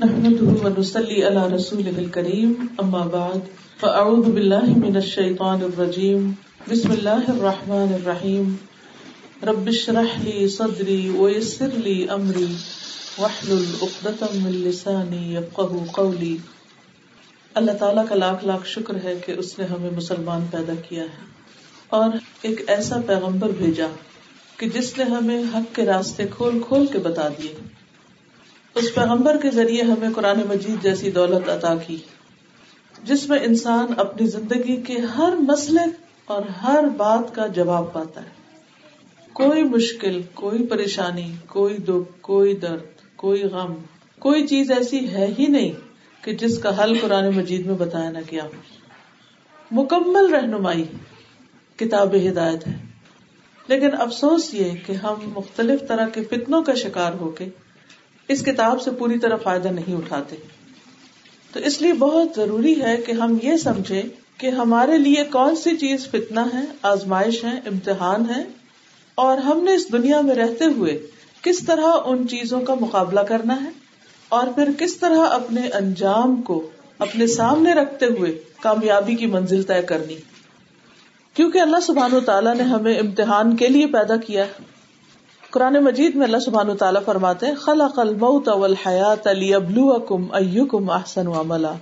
نحمده ونصلي على رسوله الكريم اما بعد فاعوذ بالله من الشيطان الرجيم. بسم الله الرحمن الرحيم. رب اشرح لي صدري ويسر لي امري واحلل عقدة من لساني يفقهوا قولي. اللہ تعالیٰ کا لاکھ لاکھ شکر ہے کہ اس نے ہمیں مسلمان پیدا کیا ہے اور ایک ایسا پیغمبر بھیجا کہ جس نے ہمیں حق کے راستے کھول کھول کے بتا دیے۔ اس پیغمبر کے ذریعے ہمیں قرآن مجید جیسی دولت عطا کی، جس میں انسان اپنی زندگی کے ہر مسئلے اور ہر بات کا جواب پاتا ہے۔ کوئی مشکل، کوئی پریشانی، کوئی دکھ، کوئی درد، کوئی غم، کوئی چیز ایسی ہے ہی نہیں کہ جس کا حل قرآن مجید میں بتایا نہ کیا مکمل رہنمائی کتاب ہدایت ہے۔ لیکن افسوس یہ کہ ہم مختلف طرح کے فتنوں کا شکار ہو کے اس کتاب سے پوری طرح فائدہ نہیں اٹھاتے۔ تو اس لیے بہت ضروری ہے کہ ہم یہ سمجھے کہ ہمارے لیے کون سی چیز فتنا ہے، آزمائش ہے، امتحان ہے، اور ہم نے اس دنیا میں رہتے ہوئے کس طرح ان چیزوں کا مقابلہ کرنا ہے، اور پھر کس طرح اپنے انجام کو اپنے سامنے رکھتے ہوئے کامیابی کی منزل طے کرنی۔ کیونکہ اللہ سبحان و تعالیٰ نے ہمیں امتحان کے لیے پیدا کیا ہے۔ قرآن مجید میں اللہ سبحان و تعالیٰ فرماتے خلق الموت والحیات لیبلوکم ایکم احسن عملا۔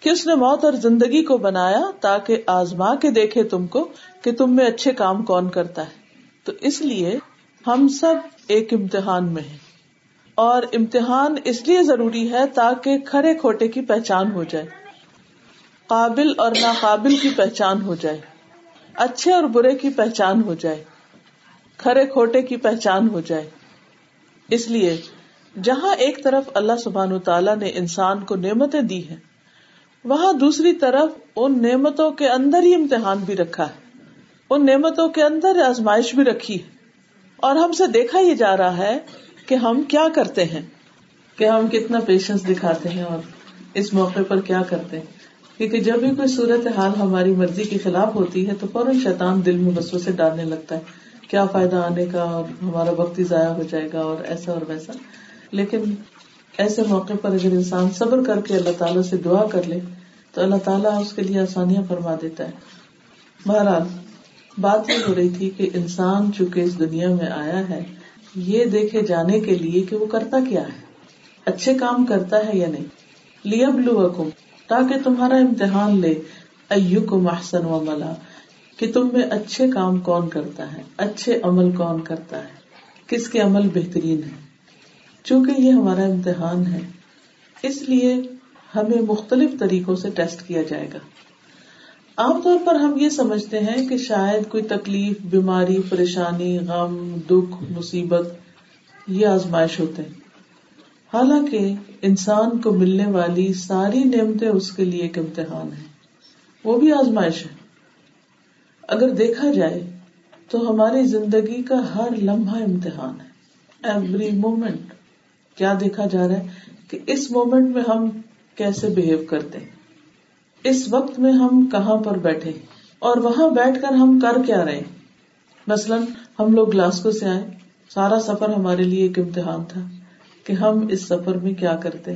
کہ اس نے موت اور زندگی کو بنایا تاکہ آزما کے دیکھے تم کو کہ تم میں اچھے کام کون کرتا ہے۔ تو اس لیے ہم سب ایک امتحان میں ہیں۔ اور امتحان اس لیے ضروری ہے تاکہ کھڑے کھوٹے کی پہچان ہو جائے۔ قابل اور ناقابل کی پہچان ہو جائے۔ اچھے اور برے کی پہچان ہو جائے۔ کھڑے کھوٹے کی پہچان ہو جائے۔ اس لیے جہاں ایک طرف اللہ سبحان تعالیٰ نے انسان کو نعمتیں دی ہیں، وہاں دوسری طرف ان نعمتوں کے اندر ہی امتحان بھی رکھا ہے۔ ان نعمتوں کے اندر آزمائش بھی رکھی ہے۔ اور ہم سے دیکھا یہ جا رہا ہے کہ ہم کیا کرتے ہیں، کہ ہم کتنا پیشنس دکھاتے ہیں اور اس موقع پر کیا کرتے ہیں۔ کیونکہ جب بھی کوئی صورت حال ہماری مرضی کے خلاف ہوتی ہے تو فوراً شیطان دل میں بسوں سے ڈالنے لگتا ہے۔ کیا فائدہ آنے کا اور ہمارا وقت ہی ضائع ہو جائے گا اور ایسا اور ویسا۔ لیکن ایسے موقع پر اگر انسان صبر کر کے اللہ تعالیٰ سے دعا کر لے، تو اللہ تعالیٰ اس کے لیے آسانیاں فرما دیتا ہے۔ بہرحال، بات یہ ہو رہی تھی کہ انسان چونکہ اس دنیا میں آیا ہے، یہ دیکھے جانے کے لیے کہ وہ کرتا کیا ہے۔ اچھے کام کرتا ہے یا نہیں؟ لیب لو تاکہ تمہارا امتحان لے۔ کو محسن و ملا۔ کہ تم میں اچھے کام کون کرتا ہے؟ اچھے عمل کون کرتا ہے؟ کس کے عمل بہترین ہے چونکہ یہ ہمارا امتحان ہے، اس لیے ہمیں مختلف طریقوں سے ٹیسٹ کیا جائے گا۔ عام طور پر ہم یہ سمجھتے ہیں کہ شاید کوئی تکلیف، بیماری، پریشانی، غم، دکھ، مصیبت یہ آزمائش ہوتے ہیں۔ حالانکہ انسان کو ملنے والی ساری نعمتیں اس کے لیے ایک امتحان ہے وہ بھی آزمائش ہے۔ اگر دیکھا جائے تو ہماری زندگی کا ہر لمحہ امتحان ہے۔ ایوری مومنٹ کیا دیکھا جا رہا ہے کہ اس مومنٹ میں ہم کیسے بہیو کرتے اس وقت میں ہم کہاں پر بیٹھے اور وہاں بیٹھ کر ہم کر کیا رہے مثلاً ہم لوگ گلاسکو سے آئے، سارا سفر ہمارے لیے ایک امتحان تھا کہ ہم اس سفر میں کیا کرتے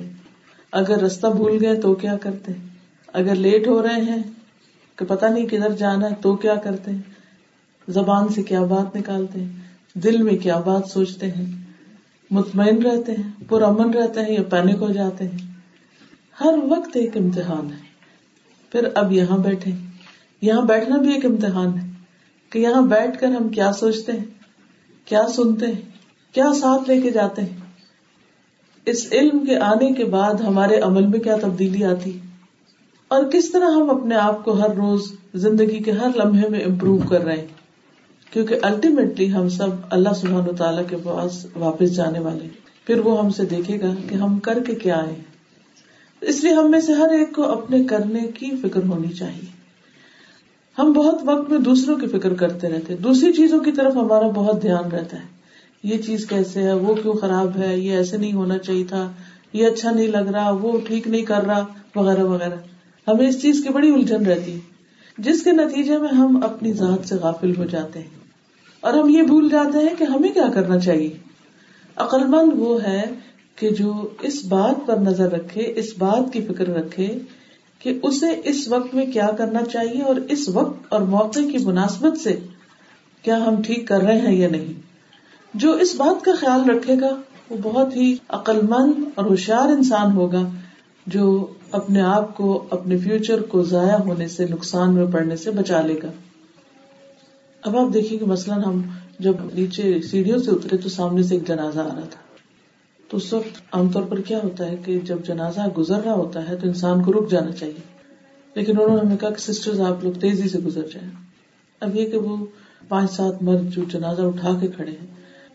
اگر رستہ بھول گئے تو کیا کرتے اگر لیٹ ہو رہے ہیں کہ پتا نہیں کدھر جانا ہے، تو کیا کرتے ہیں؟ زبان سے کیا بات نکالتے ہیں؟ دل میں کیا بات سوچتے ہیں؟ مطمئن رہتے ہیں پر امن رہتے ہیں یا پینک ہو جاتے ہیں؟ ہر وقت ایک امتحان ہے۔ پھر اب یہاں بیٹھے یہاں بیٹھنا بھی ایک امتحان ہے کہ یہاں بیٹھ کر ہم کیا سوچتے ہیں؟ کیا سنتے ہیں؟ کیا ساتھ لے کے جاتے ہیں؟ اس علم کے آنے کے بعد ہمارے عمل میں کیا تبدیلی آتی؟ اور کس طرح ہم اپنے آپ کو ہر روز زندگی کے ہر لمحے میں امپروو کر رہے ہیں؟ کیونکہ الٹیمیٹلی ہم سب اللہ سبحان و تعالیٰ کے پاس واپس جانے والے پھر وہ ہم سے دیکھے گا کہ ہم کر کے کیا آئے اس لیے ہم میں سے ہر ایک کو اپنے کرنے کی فکر ہونی چاہیے۔ ہم بہت وقت میں دوسروں کی فکر کرتے رہتے دوسری چیزوں کی طرف ہمارا بہت دھیان رہتا ہے۔ یہ چیز کیسے ہے؟ وہ کیوں خراب ہے؟ یہ ایسے نہیں ہونا چاہیے تھا۔ یہ اچھا نہیں لگ رہا، وہ ٹھیک نہیں کر رہا، وغیرہ وغیرہ۔ ہمیں اس چیز کی بڑی الجھن رہتی ہے جس کے نتیجے میں ہم اپنی ذات سے غافل ہو جاتے ہیں اور ہم یہ بھول جاتے ہیں کہ ہمیں کیا کرنا چاہیے۔ عقل مند وہ ہے کہ جو اس بات پر نظر رکھے، اس بات کی فکر رکھے کہ اسے اس وقت میں کیا کرنا چاہیے اور اس وقت اور موقع کی مناسبت سے کیا ہم ٹھیک کر رہے ہیں یا نہیں۔ جو اس بات کا خیال رکھے گا، وہ بہت ہی عقل مند اور ہوشیار انسان ہوگا جو اپنے آپ کو، اپنے فیوچر کو ضائع ہونے سے، نقصان میں پڑنے سے بچا لے گا۔ اب آپ دیکھیے کہ مثلاً ہم جب نیچے سیڑھیوں سے اترے تو سامنے سے ایک جنازہ آ رہا تھا۔ تو اس وقت عام طور پر کیا ہوتا ہے کہ جب جنازہ گزر رہا ہوتا ہے تو انسان کو رک جانا چاہیے۔ لیکن انہوں نے ہمیں کہا کہ سسٹر آپ لوگ تیزی سے گزر جائیں۔ اب یہ کہ وہ پانچ سات مرد جو جنازہ اٹھا کے کھڑے ہیں۔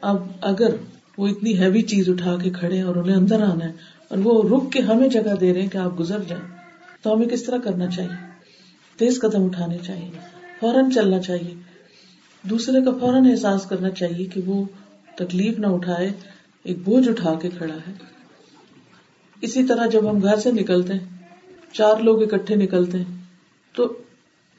اب اگر وہ اتنی ہیوی چیز اٹھا کے کھڑے ہیں اور انہیں اندر آنا ہے اور وہ رک کے ہمیں جگہ دے رہے ہیں کہ آپ گزر جائیں۔ تو ہمیں کس طرح کرنا چاہیے؟ تیز قدم اٹھانے چاہیے، فوراً چلنا چاہیے۔ دوسرے کا فوراً احساس کرنا چاہیے کہ وہ تکلیف نہ اٹھائے، ایک بوجھ اٹھا کے کھڑا ہے۔ اسی طرح جب ہم گھر سے نکلتے ہیں، چار لوگ اکٹھے نکلتے ہیں، تو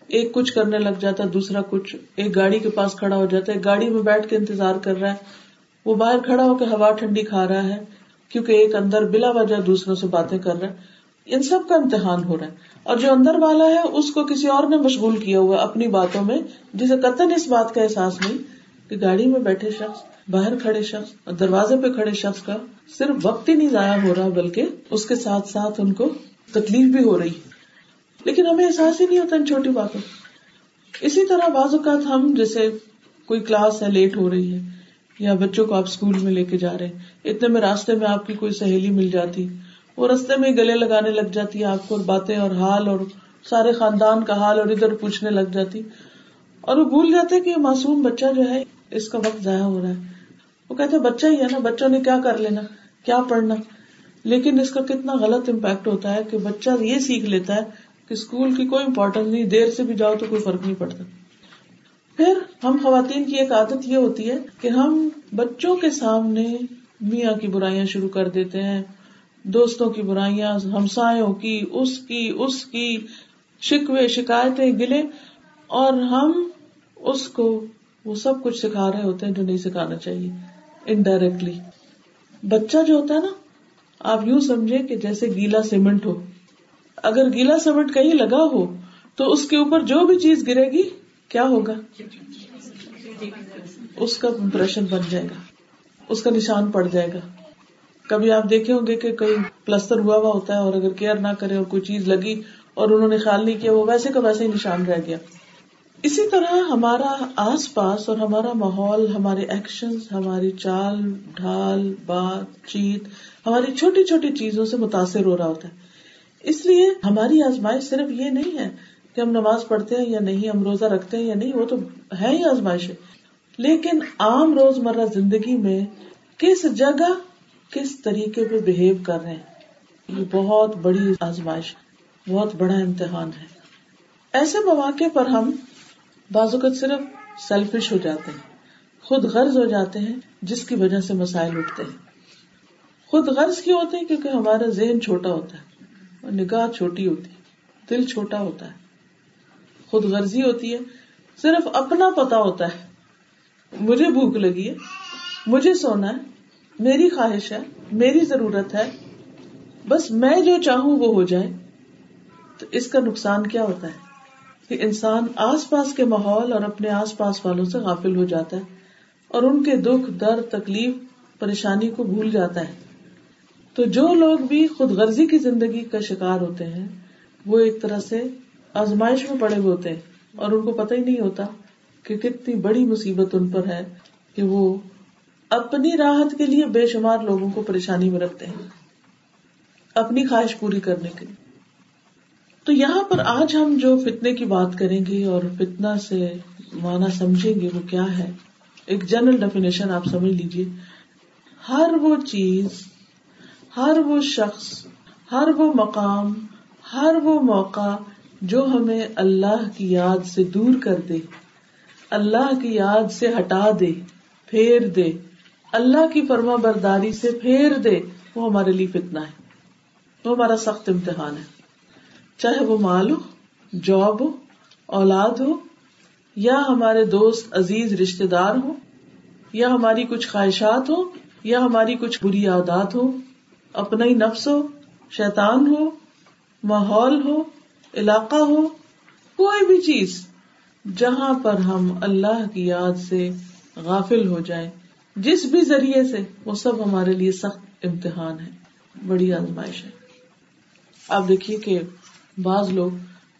ایک کچھ کرنے لگ جاتا ہے دوسرا کچھ، ایک گاڑی کے پاس کھڑا ہو جاتا ہے گاڑی میں بیٹھ کے انتظار کر رہا ہے۔ وہ باہر کھڑا ہو کے ہوا ٹھنڈی کھا رہا ہے، کیونکہ ایک اندر بلا وجہ دوسروں سے باتیں کر رہا ہے۔ ان سب کا امتحان ہو رہا ہے۔ اور جو اندر والا ہے، اس کو کسی اور نے مشغول کیا ہوا اپنی باتوں میں، جسے قطن اس بات کا احساس نہیں کہ گاڑی میں بیٹھے شخص، باہر کھڑے شخص اور دروازے پہ کھڑے شخص کا صرف وقت ہی نہیں ضائع ہو رہا، بلکہ اس کے ساتھ ساتھ ان کو تکلیف بھی ہو رہی۔ لیکن ہمیں احساس ہی نہیں ہوتا ان چھوٹی باتوں۔ اسی طرح بعض اوقات ہم، جیسے کوئی کلاس ہے، لیٹ ہو رہی ہے یا بچوں کو آپ اسکول میں لے کے جا رہے ہیں۔ اتنے میں راستے میں آپ کی کوئی سہیلی مل جاتی۔ وہ رستے میں گلے لگانے لگ جاتی ہے آپ کو باتیں اور حال اور سارے خاندان کا حال اور ادھر پوچھنے لگ جاتی۔ اور وہ بھول جاتے کہ یہ معصوم بچہ جو ہے، اس کا وقت ضائع ہو رہا ہے۔ وہ کہتے بچہ ہی ہے نا، بچوں نے کیا کر لینا؟ کیا پڑھنا؟ لیکن اس کا کتنا غلط امپیکٹ ہوتا ہے کہ بچہ یہ سیکھ لیتا ہے کہ اسکول کی کوئی امپورٹینس نہیں، دیر سے بھی جاؤ تو کوئی فرق نہیں پڑتا۔ پھر ہم خواتین کی ایک عادت یہ ہوتی ہے کہ ہم بچوں کے سامنے میاں کی برائیاں شروع کر دیتے ہیں، دوستوں کی برائیاں، ہمسایوں کی، اس کی اس کی، شکوے، شکایتیں گلے اور ہم اس کو، وہ سب کچھ سکھا رہے ہوتے ہیں جو نہیں سکھانا چاہیے انڈائریکٹلی بچہ جو ہوتا ہے نا، آپ یوں سمجھے کہ جیسے گیلا سیمنٹ ہو۔ اگر گیلا سیمنٹ کہیں لگا ہو، تو اس کے اوپر جو بھی چیز گرے گی کیا ہوگا؟ اس کا امپریشن بن جائے گا۔ اس کا نشان پڑ جائے گا۔ کبھی آپ دیکھے ہوں گے کہ کئی پلستر ہوا ہوا ہوتا ہے اور اگر کیئر نہ کرے اور کوئی چیز لگی اور انہوں نے خیال نہیں کیا، وہ ویسے کا ویسے ہی نشان رہ گیا۔ اسی طرح ہمارا آس پاس اور ہمارا ماحول، ہمارے ایکشن ہماری چال، ڈھال، بات، چیت، ہماری چھوٹی چھوٹی چیزوں سے متاثر ہو رہا ہوتا ہے۔ اس لیے ہماری آزمائش صرف یہ نہیں ہے کہ ہم نماز پڑھتے ہیں یا نہیں، ہم روزہ رکھتے ہیں یا نہیں، وہ تو ہے ہی آزمائش لیکن عام روز مرہ زندگی میں کس جگہ کس طریقے پہ بہیو کر رہے ہیں؟ یہ بہت بڑی آزمائش، بہت بڑا امتحان ہے۔ ایسے مواقع پر ہم بعض اوقات صرف سیلفش ہو جاتے ہیں، خود غرض ہو جاتے ہیں، جس کی وجہ سے مسائل اٹھتے ہیں۔ خود غرض کیوں ہوتے ہیں؟ کیونکہ ہمارا ذہن چھوٹا ہوتا ہے، اور نگاہ چھوٹی ہوتی ہے، دل چھوٹا ہوتا ہے۔ خود غرضی ہوتی ہے، صرف اپنا پتا ہوتا ہے۔ مجھے بھوک لگی ہے، مجھے سونا ہے، میری خواہش ہے، میری ضرورت ہے، بس میں جو چاہوں وہ ہو جائے۔ تو اس کا نقصان کیا ہوتا ہے؟ کہ انسان آس پاس کے ماحول اور اپنے آس پاس والوں سے غافل ہو جاتا ہے اور ان کے دکھ، درد، تکلیف، پریشانی کو بھول جاتا ہے۔ تو جو لوگ بھی خود غرضی کی زندگی کا شکار ہوتے ہیں، وہ ایک طرح سے آزمائش میں پڑے ہوتے ہیں اور ان کو پتہ ہی نہیں ہوتا کہ کتنی بڑی مصیبت ان پر ہے کہ وہ اپنی راحت کے لیے بے شمار لوگوں کو پریشانی میں رکھتے ہیں، اپنی خواہش پوری کرنے کے لیے۔ تو یہاں پر آج ہم جو فتنے کی بات کریں گے اور فتنا سے مانا سمجھیں گے وہ کیا ہے، ایک جنرل ڈیفینیشن آپ سمجھ لیجیے ہر وہ چیز، ہر وہ شخص، ہر وہ مقام، ہر وہ موقع جو ہمیں اللہ کی یاد سے دور کر دے، اللہ کی یاد سے ہٹا دے، پھیر دے۔ اللہ کی فرما برداری سے پھیر دے، وہ ہمارے لیے فتنا ہے۔ وہ ہمارا سخت امتحان ہے۔ چاہے وہ مال ہو، جاب ہو، اولاد ہو، یا ہمارے دوست عزیز رشتے دار ہو یا ہماری کچھ خواہشات ہو یا ہماری کچھ بری عادات ہو اپنا ہی نفس ہو، شیطان ہو، ماحول ہو علاقہ ہو، کوئی بھی چیز جہاں پر ہم اللہ کی یاد سے غافل ہو جائیں، جس بھی ذریعے سے، وہ سب ہمارے لیے سخت امتحان ہے۔ بڑی آزمائش ہے۔ آپ دیکھیے کہ بعض لوگ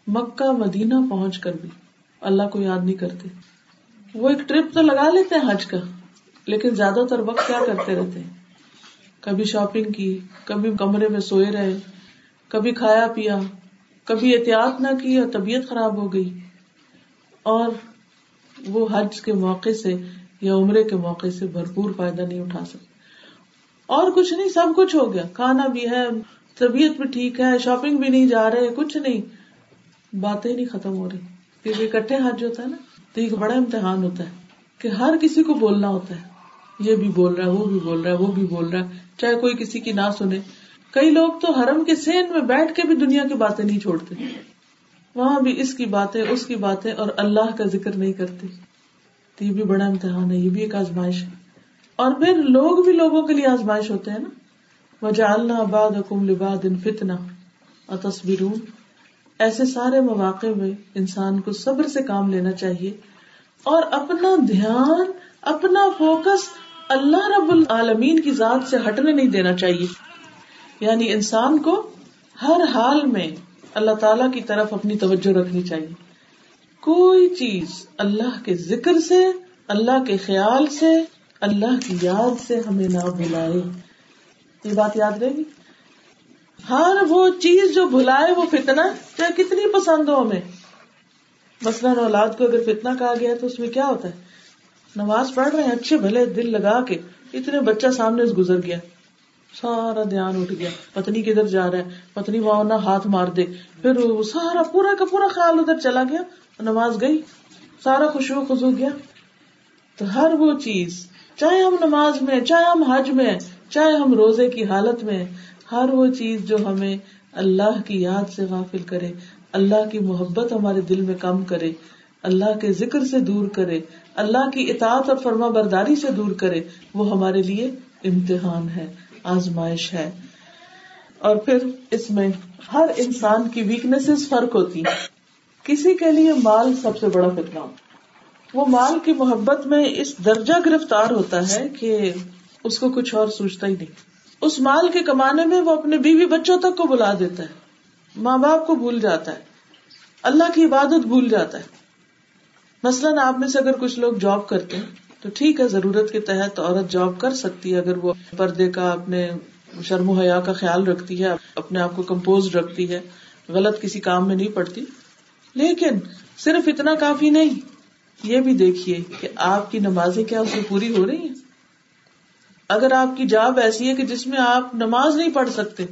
مکہ، مدینہ پہنچ کر بھی اللہ کو یاد نہیں کرتے۔ وہ ایک ٹرپ تو لگا لیتے ہیں حج کا، لیکن زیادہ تر وقت کیا کرتے رہتے ہیں؟ کبھی شاپنگ کی، کبھی کمرے میں سوئے رہے، کبھی کھایا پیا کبھی احتیاط نہ کی اور طبیعت خراب ہو گئی۔ اور وہ حج کے موقع سے یا عمرے کے موقع سے بھرپور فائدہ نہیں اٹھا سکتے اور کچھ نہیں، سب کچھ ہو گیا۔ کھانا بھی ہے، طبیعت بھی ٹھیک ہے، شاپنگ بھی نہیں جا رہے، کچھ نہیں۔ باتیں نہیں ختم ہو رہی۔ کیونکہ اکٹھے حج ہوتا ہے نا، تو ایک بڑا امتحان ہوتا ہے کہ ہر کسی کو بولنا ہوتا ہے۔ یہ بھی بول رہا ہے، وہ بھی بول رہا ہے، وہ بھی بول رہا ہے۔ چاہے کوئی کسی کی نہ سنے۔ کئی لوگ تو حرم کے سین میں بیٹھ کے بھی دنیا کی باتیں نہیں چھوڑتے۔ وہاں بھی اس کی باتیں، اس کی باتیں اور اللہ کا ذکر نہیں کرتے۔ تو یہ بھی بڑا امتحان ہے، یہ بھی ایک آزمائش ہے۔ اور پھر لوگ بھی لوگوں کے لیے آزمائش ہوتے ہیں نا۔ وجالنا آباد حکم لباد ان فتنا اور تصویر ایسے سارے مواقع میں انسان کو صبر سے کام لینا چاہیے۔ اور اپنا دھیان، اپنا فوکس اللہ رب العالمین کی ذات سے ہٹنے نہیں دینا چاہیے۔ یعنی انسان کو ہر حال میں اللہ تعالی کی طرف اپنی توجہ رکھنی چاہیے۔ کوئی چیز اللہ کے ذکر سے، اللہ کے خیال سے، اللہ کی یاد سے ہمیں نہ بلائے یہ بات یاد رہے گی؟ ہر وہ چیز جو بھلائے وہ فتنا چاہے کتنی پسند ہو ہمیں۔ مثلاً اولاد کو اگر فتنا کہا گیا تو اس میں کیا ہوتا ہے؟ نماز پڑھ رہے ہیں، اچھے بھلے دل لگا کے اتنے بچہ سامنے سے گزر گیا۔ سارا دھیان اٹھ گیا۔ پتنی کدھر جا رہا ہے پتنی وہاں نہ ہاتھ مار دے۔ پھر سارا پورا کا پورا خیال ادھر چلا گیا۔ نماز گئی، سارا خوشبو خزو گیا۔ تو ہر وہ چیز، چاہے ہم نماز میں، چاہے ہم حج میں، چاہے ہم روزے کی حالت میں، ہر وہ چیز جو ہمیں اللہ کی یاد سے غافل کرے، اللہ کی محبت ہمارے دل میں کم کرے، اللہ کے ذکر سے دور کرے، اللہ کی اطاعت اور فرما برداری سے دور کرے، وہ ہمارے لیے امتحان ہے۔ آزمائش ہے۔ اور پھر اس میں ہر انسان کی ویکنیس فرق ہوتی ہے کسی کے لیے مال سب سے بڑا فتنا وہ مال کی محبت میں اس درجہ گرفتار ہوتا ہے کہ اس کو کچھ اور سوچتا ہی نہیں۔ اس مال کے کمانے میں وہ اپنے بیوی بچوں تک کو بلا دیتا ہے۔ ماں باپ کو بھول جاتا ہے۔ اللہ کی عبادت بھول جاتا ہے۔ مثلاً آپ میں سے اگر کچھ لوگ جاب کرتے ہیں تو ٹھیک ہے، ضرورت کے تحت عورت جاب کر سکتی ہے، اگر وہ پردے کا اپنے شرم و حیا کا خیال رکھتی ہے، اپنے آپ کو کمپوز رکھتی ہے، غلط کسی کام میں نہیں پڑتی۔ لیکن صرف اتنا کافی نہیں، یہ بھی دیکھیے کہ آپ کی نمازیں کیا اسے پوری ہو رہی ہیں۔ اگر آپ کی جاب ایسی ہے کہ جس میں آپ نماز نہیں پڑھ سکتے،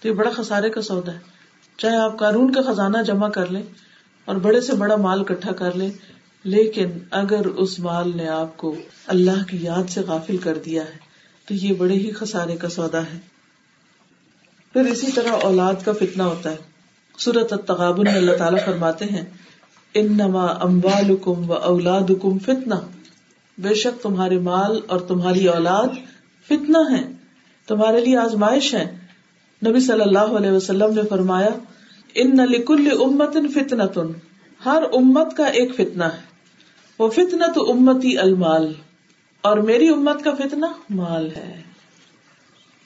تو یہ بڑا خسارے کا سودا ہے۔ چاہے آپ قانون کا خزانہ جمع کر لیں اور بڑے سے بڑا مال کٹھا کر لے لیکن اگر اس مال نے آپ کو اللہ کی یاد سے غافل کر دیا ہے، تو یہ بڑے ہی خسارے کا سودا ہے۔ پھر اسی طرح اولاد کا فتنا ہوتا ہے۔ سورت میں اللہ تعالیٰ فرماتے ہیں ان نما و اولاد کم فتنا بے شک تمہارے مال اور تمہاری اولاد فتنا ہے تمہارے لیے آزمائش ہے۔ نبی صلی اللہ علیہ وسلم نے فرمایا، ان لکل امت فتنا تن ہر امت کا ایک فتنا ہے۔ وہ فتنا تو امتی المال، اور میری امت کا فتنا مال ہے۔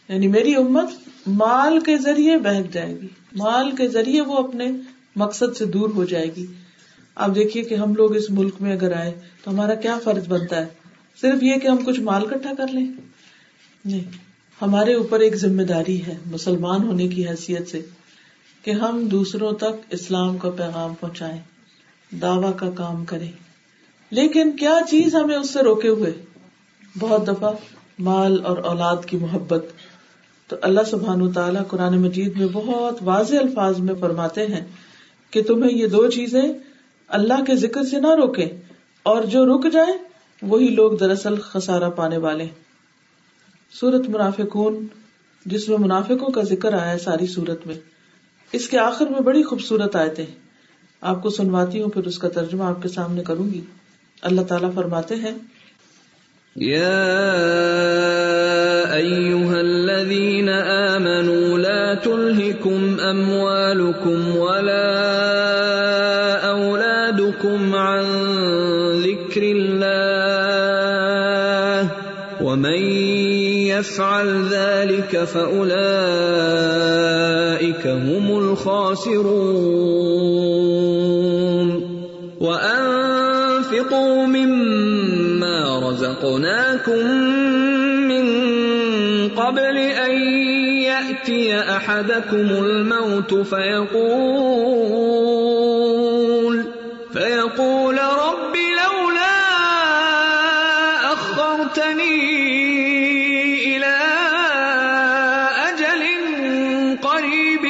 یعنی میری امت مال کے ذریعے بہک جائے گی۔ مال کے ذریعے وہ اپنے مقصد سے دور ہو جائے گی۔ آپ دیکھیے کہ ہم لوگ اس ملک میں اگر آئے تو ہمارا کیا فرض بنتا ہے؟ صرف یہ کہ ہم کچھ مال کٹھا کر لیں؟ نہیں۔ ہمارے اوپر ایک ذمہ داری ہے، مسلمان ہونے کی حیثیت سے، کہ ہم دوسروں تک اسلام کا پیغام پہنچائے دعوی کا کام کریں۔ لیکن کیا چیز ہمیں اس سے روکے ہوئے؟ بہت دفعہ مال اور اولاد کی محبت۔ تو اللہ سبحان تعالیٰ قرآن مجید میں بہت واضح الفاظ میں فرماتے ہیں کہ تمہیں یہ دو چیزیں اللہ کے ذکر سے نہ روکے اور جو رک جائے وہی لوگ دراصل خسارا پانے والے سورت منافقون، جس میں منافقوں کا ذکر آیا ہے ساری سورت میں، اس کے آخر میں بڑی خوبصورت آئے تھے آپ کو سنواتی ہوں، پھر اس کا ترجمہ آپ کے سامنے کروں گی۔ اللہ تعالیٰ فرماتے ہیں الذين آمنوا لا تلهكم أموالكم ولا أولادكم عن ذكر الله ومن يفعل ذلك فأولئك هم الخاسرون۔ مما رزقناكم من قبل أن يأتي أحدكم الموت فيقول فيقول رب لولا أخرتني إلى أجل قريب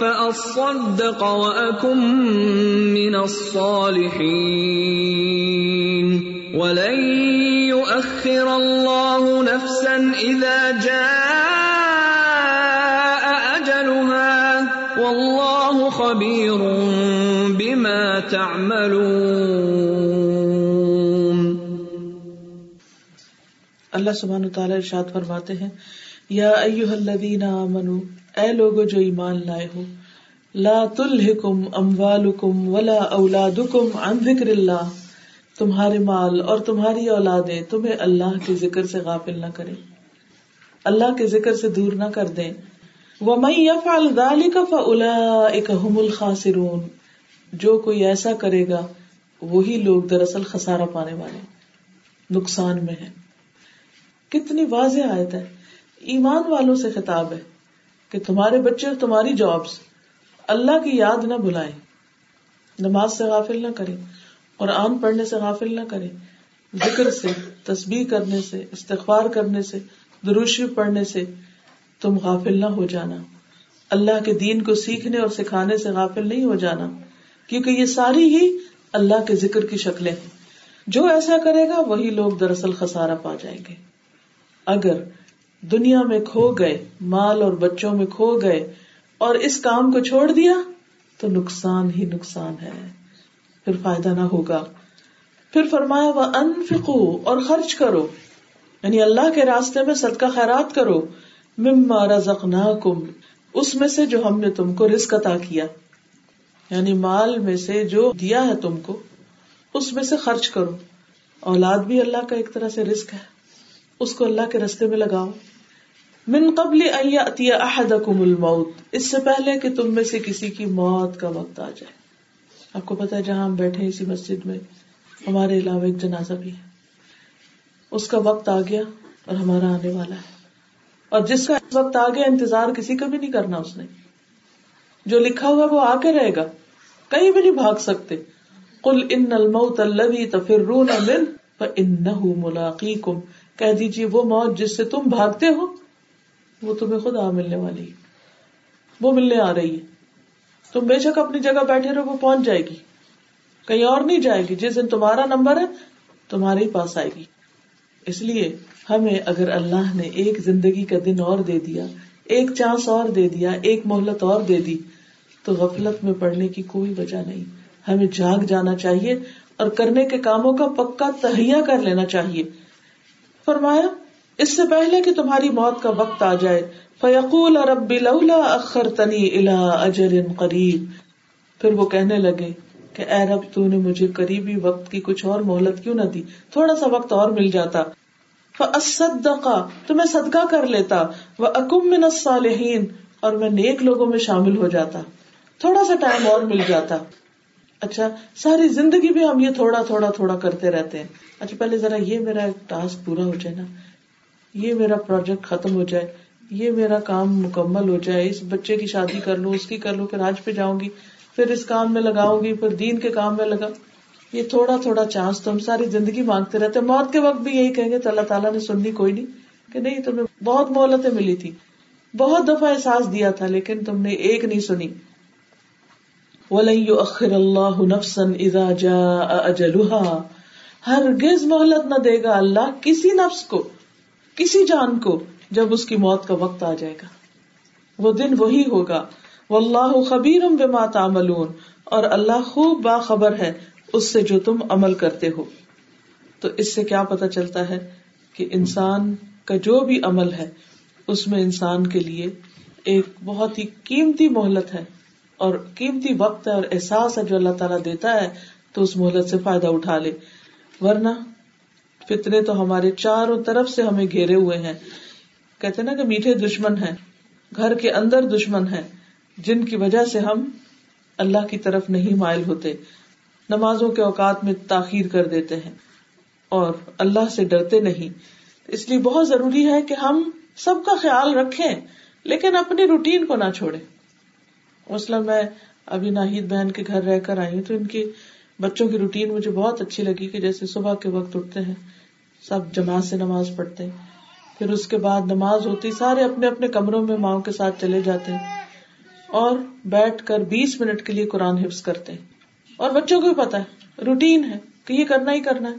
فأصدق وأكن من الصالحين. ولن يؤخر الله نفسا إذا جاء أجلها والله خبير بما تعملون. اللہ سبحانہ تعالیٰ ارشاد فرماتے ہیں، یا ایوہ الذین آمنو اے لوگو جو ایمان لائے ہو، لا تلہکم اموالکم ولا اولادکم عن ذکر اللہ۔ تمہارے مال اور تمہاری اولادیں تمہیں اللہ کے ذکر سے غافل نہ کریں۔ اللہ کے ذکر سے دور نہ کر دیں۔ وَمَن يَفْعَلْ ذَلِكَ هُمُ الْخَاسِرُونَ۔ جو کوئی ایسا کرے گا، وہی لوگ دراصل خسارہ پانے والے، نقصان میں ہے کتنی واضح آیت ہے۔ ایمان والوں سے خطاب ہے کہ تمہارے بچے اور تمہاری جابس اللہ کی یاد نہ بلائیں نماز سے غافل نہ کریں۔ اور آن پڑھنے سے غافل نہ کریں ذکر سے، تسبیح کرنے سے، استغفار کرنے سے دروشی پڑھنے سے تم غافل نہ ہو جانا۔ اللہ کے دین کو سیکھنے اور سکھانے سے غافل نہیں ہو جانا۔ کیونکہ یہ ساری ہی اللہ کے ذکر کی شکلیں ہیں۔ جو ایسا کرے گا، وہی لوگ دراصل خسارہ پا جائیں گے۔ اگر دنیا میں کھو گئے، مال اور بچوں میں کھو گئے اور اس کام کو چھوڑ دیا، تو نقصان ہی نقصان ہے۔ پھر فائدہ نہ ہوگا۔ پھر فرمایا وہ انفقو اور خرچ کرو۔ یعنی اللہ کے راستے میں صدقہ خیرات کرو۔ مما رزقناکم اس میں سے جو ہم نے تم کو رزق عطا کیا۔ یعنی مال میں سے جو دیا ہے تم کو، اس میں سے خرچ کرو۔ اولاد بھی اللہ کا ایک طرح سے رزق ہے۔ اس کو اللہ کے رستے میں لگاؤ۔ من قبل ان احدکم الموت، اس سے پہلے کہ تم میں سے کسی کی موت کا وقت آ جائے۔ آپ کو پتا ہے جہاں ہم بیٹھے اسی مسجد میں، ہمارے علاوہ ایک جنازہ بھی ہے۔ اس کا وقت آ گیا اور ہمارا آنے والا ہے۔ اور جس کا وقت آ گیا، انتظار کسی کا بھی نہیں کرنا اس نے۔ جو لکھا ہوا وہ آ کے رہے گا۔ کہیں بھی نہیں بھاگ سکتے۔ کل ان الموت الذي تفرون من فانه ملاقيكم کہہ دیجیے وہ موت جس سے تم بھاگتے ہو، وہ تمہیں خود آ ملنے والی وہ ملنے آ رہی ہے۔ تم بے شک اپنی جگہ بیٹھے رہو، وہ پہنچ جائے گی۔ کہیں اور نہیں جائے گی، جس دن تمہارا نمبر ہے، تمہارے ہی پاس آئے گی۔ اس لیے ہمیں اگر اللہ نے ایک زندگی کا دن اور دے دیا، ایک چانس اور دے دیا، ایک مہلت اور دے دی، تو غفلت میں پڑنے کی کوئی وجہ نہیں۔ ہمیں جاگ جانا چاہیے اور کرنے کے کاموں کا پکا تہیا کر لینا چاہیے۔ فرمایا اس سے پہلے کہ تمہاری موت کا وقت آ جائے، فیقول رب لولا اخرتنی الى اجل قریب۔ پھر وہ کہنے لگے کہ اے رب، تو نے مجھے قریبی وقت کی کچھ اور مہلت کیوں نہ دی؟ تھوڑا سا وقت اور مل جاتا۔ فاصدقا تو میں صدقہ کر لیتا۔ وہ من الصالحین، اور میں نیک لوگوں میں شامل ہو جاتا۔ تھوڑا سا ٹائم اور مل جاتا۔ اچھا ساری زندگی بھی ہم یہ تھوڑا تھوڑا تھوڑا کرتے رہتے ہیں۔ اچھا پہلے ذرا یہ میرا ٹاسک پورا ہو جائے نا۔ یہ میرا پروجیکٹ ختم ہو جائے، یہ میرا کام مکمل ہو جائے، اس بچے کی شادی کر لوں، اس کی کر لوں، پھر آج پہ جاؤں گی، پھر اس کام میں لگاؤں گی، پھر دین کے کام میں لگا۔ یہ تھوڑا تھوڑا چانس تو ہم ساری زندگی مانگتے رہتے موت کے وقت بھی یہی کہیں گے تو اللہ تعالیٰ نے سننی کوئی نہیں کہ نہیں، تمہیں بہت مہلتیں ملی تھی۔ بہت دفعہ احساس دیا تھا لیکن تم نے ایک نہیں سنی۔ وَلَن اللَّهُ نَفْسًا ہرگز مہلت نہ دے گا اللہ کسی نفس کو۔ کسی جان کو جب اس کی موت کا وقت آ جائے گا۔ وہ دن وہی ہوگا۔ واللہ خبیر بما تعملون۔ اور اللہ خوب باخبر ہے اس سے جو تم عمل کرتے ہو۔ تو اس سے کیا پتا چلتا ہے کہ انسان کا جو بھی عمل ہے، اس میں انسان کے لیے ایک بہت ہی قیمتی مہلت ہے۔ اور قیمتی وقت ہے اور احساس ہے جو اللہ تعالیٰ دیتا ہے، تو اس مہلت سے فائدہ اٹھا لے۔ ورنہ فتنے تو ہمارے چاروں طرف سے ہمیں گھیرے ہوئے ہیں۔ کہتے نا کہ میٹھے دشمن ہیں، گھر کے اندر دشمن ہیں، جن کی وجہ سے ہم اللہ کی طرف نہیں مائل ہوتے۔ نمازوں کے اوقات میں تاخیر کر دیتے ہیں اور اللہ سے ڈرتے نہیں۔ اس لیے بہت ضروری ہے کہ ہم سب کا خیال رکھیں، لیکن اپنی روٹین کو نہ چھوڑے مسلم میں ابھی ناہید بہن کے گھر رہ کر آئی ہوں تو ان کی بچوں کی روٹین مجھے بہت اچھی لگی کہ جیسے صبح کے وقت اٹھتے ہیں، سب جماعت سے نماز پڑھتے ہیں۔ پھر اس کے بعد نماز ہوتی، سارے اپنے اپنے کمروں میں ماؤں کے ساتھ چلے جاتے ہیں۔ اور بیٹھ کر بیس منٹ کے لیے قرآن حفظ کرتے ہیں۔ اور بچوں کو بھی پتا ہے، روٹین ہے کہ یہ کرنا ہی کرنا ہے۔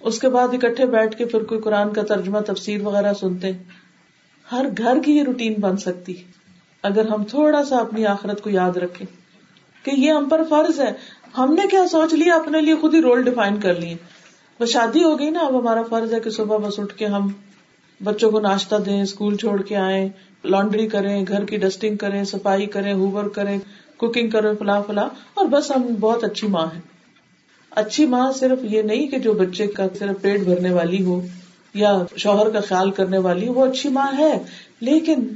اس کے بعد اکٹھے بیٹھ کے پھر کوئی قرآن کا ترجمہ، تفسیر وغیرہ سنتے ہیں۔ ہر گھر کی یہ روٹین بن سکتی اگر ہم تھوڑا سا اپنی آخرت کو یاد رکھیں۔ کہ یہ ہم پر فرض ہے۔ ہم نے کیا سوچ لیا اپنے لیے خود ہی رول ڈیفائن کر لیے۔ بس شادی ہو گئی نا، اب ہمارا فرض ہے کہ صبح بس اٹھ کے ہم بچوں کو ناشتہ دیں اسکول چھوڑ کے آئے لانڈری کریں، گھر کی ڈسٹنگ کریں، صفائی کریں ہوور کریں کوکنگ کریں، فلاں فلاں۔ اور بس ہم بہت اچھی ماں ہے اچھی ماں صرف یہ نہیں کہ جو بچے کا صرف پیٹ بھرنے والی ہو یا شوہر کا خیال کرنے والی ہو، وہ اچھی ماں ہے۔ لیکن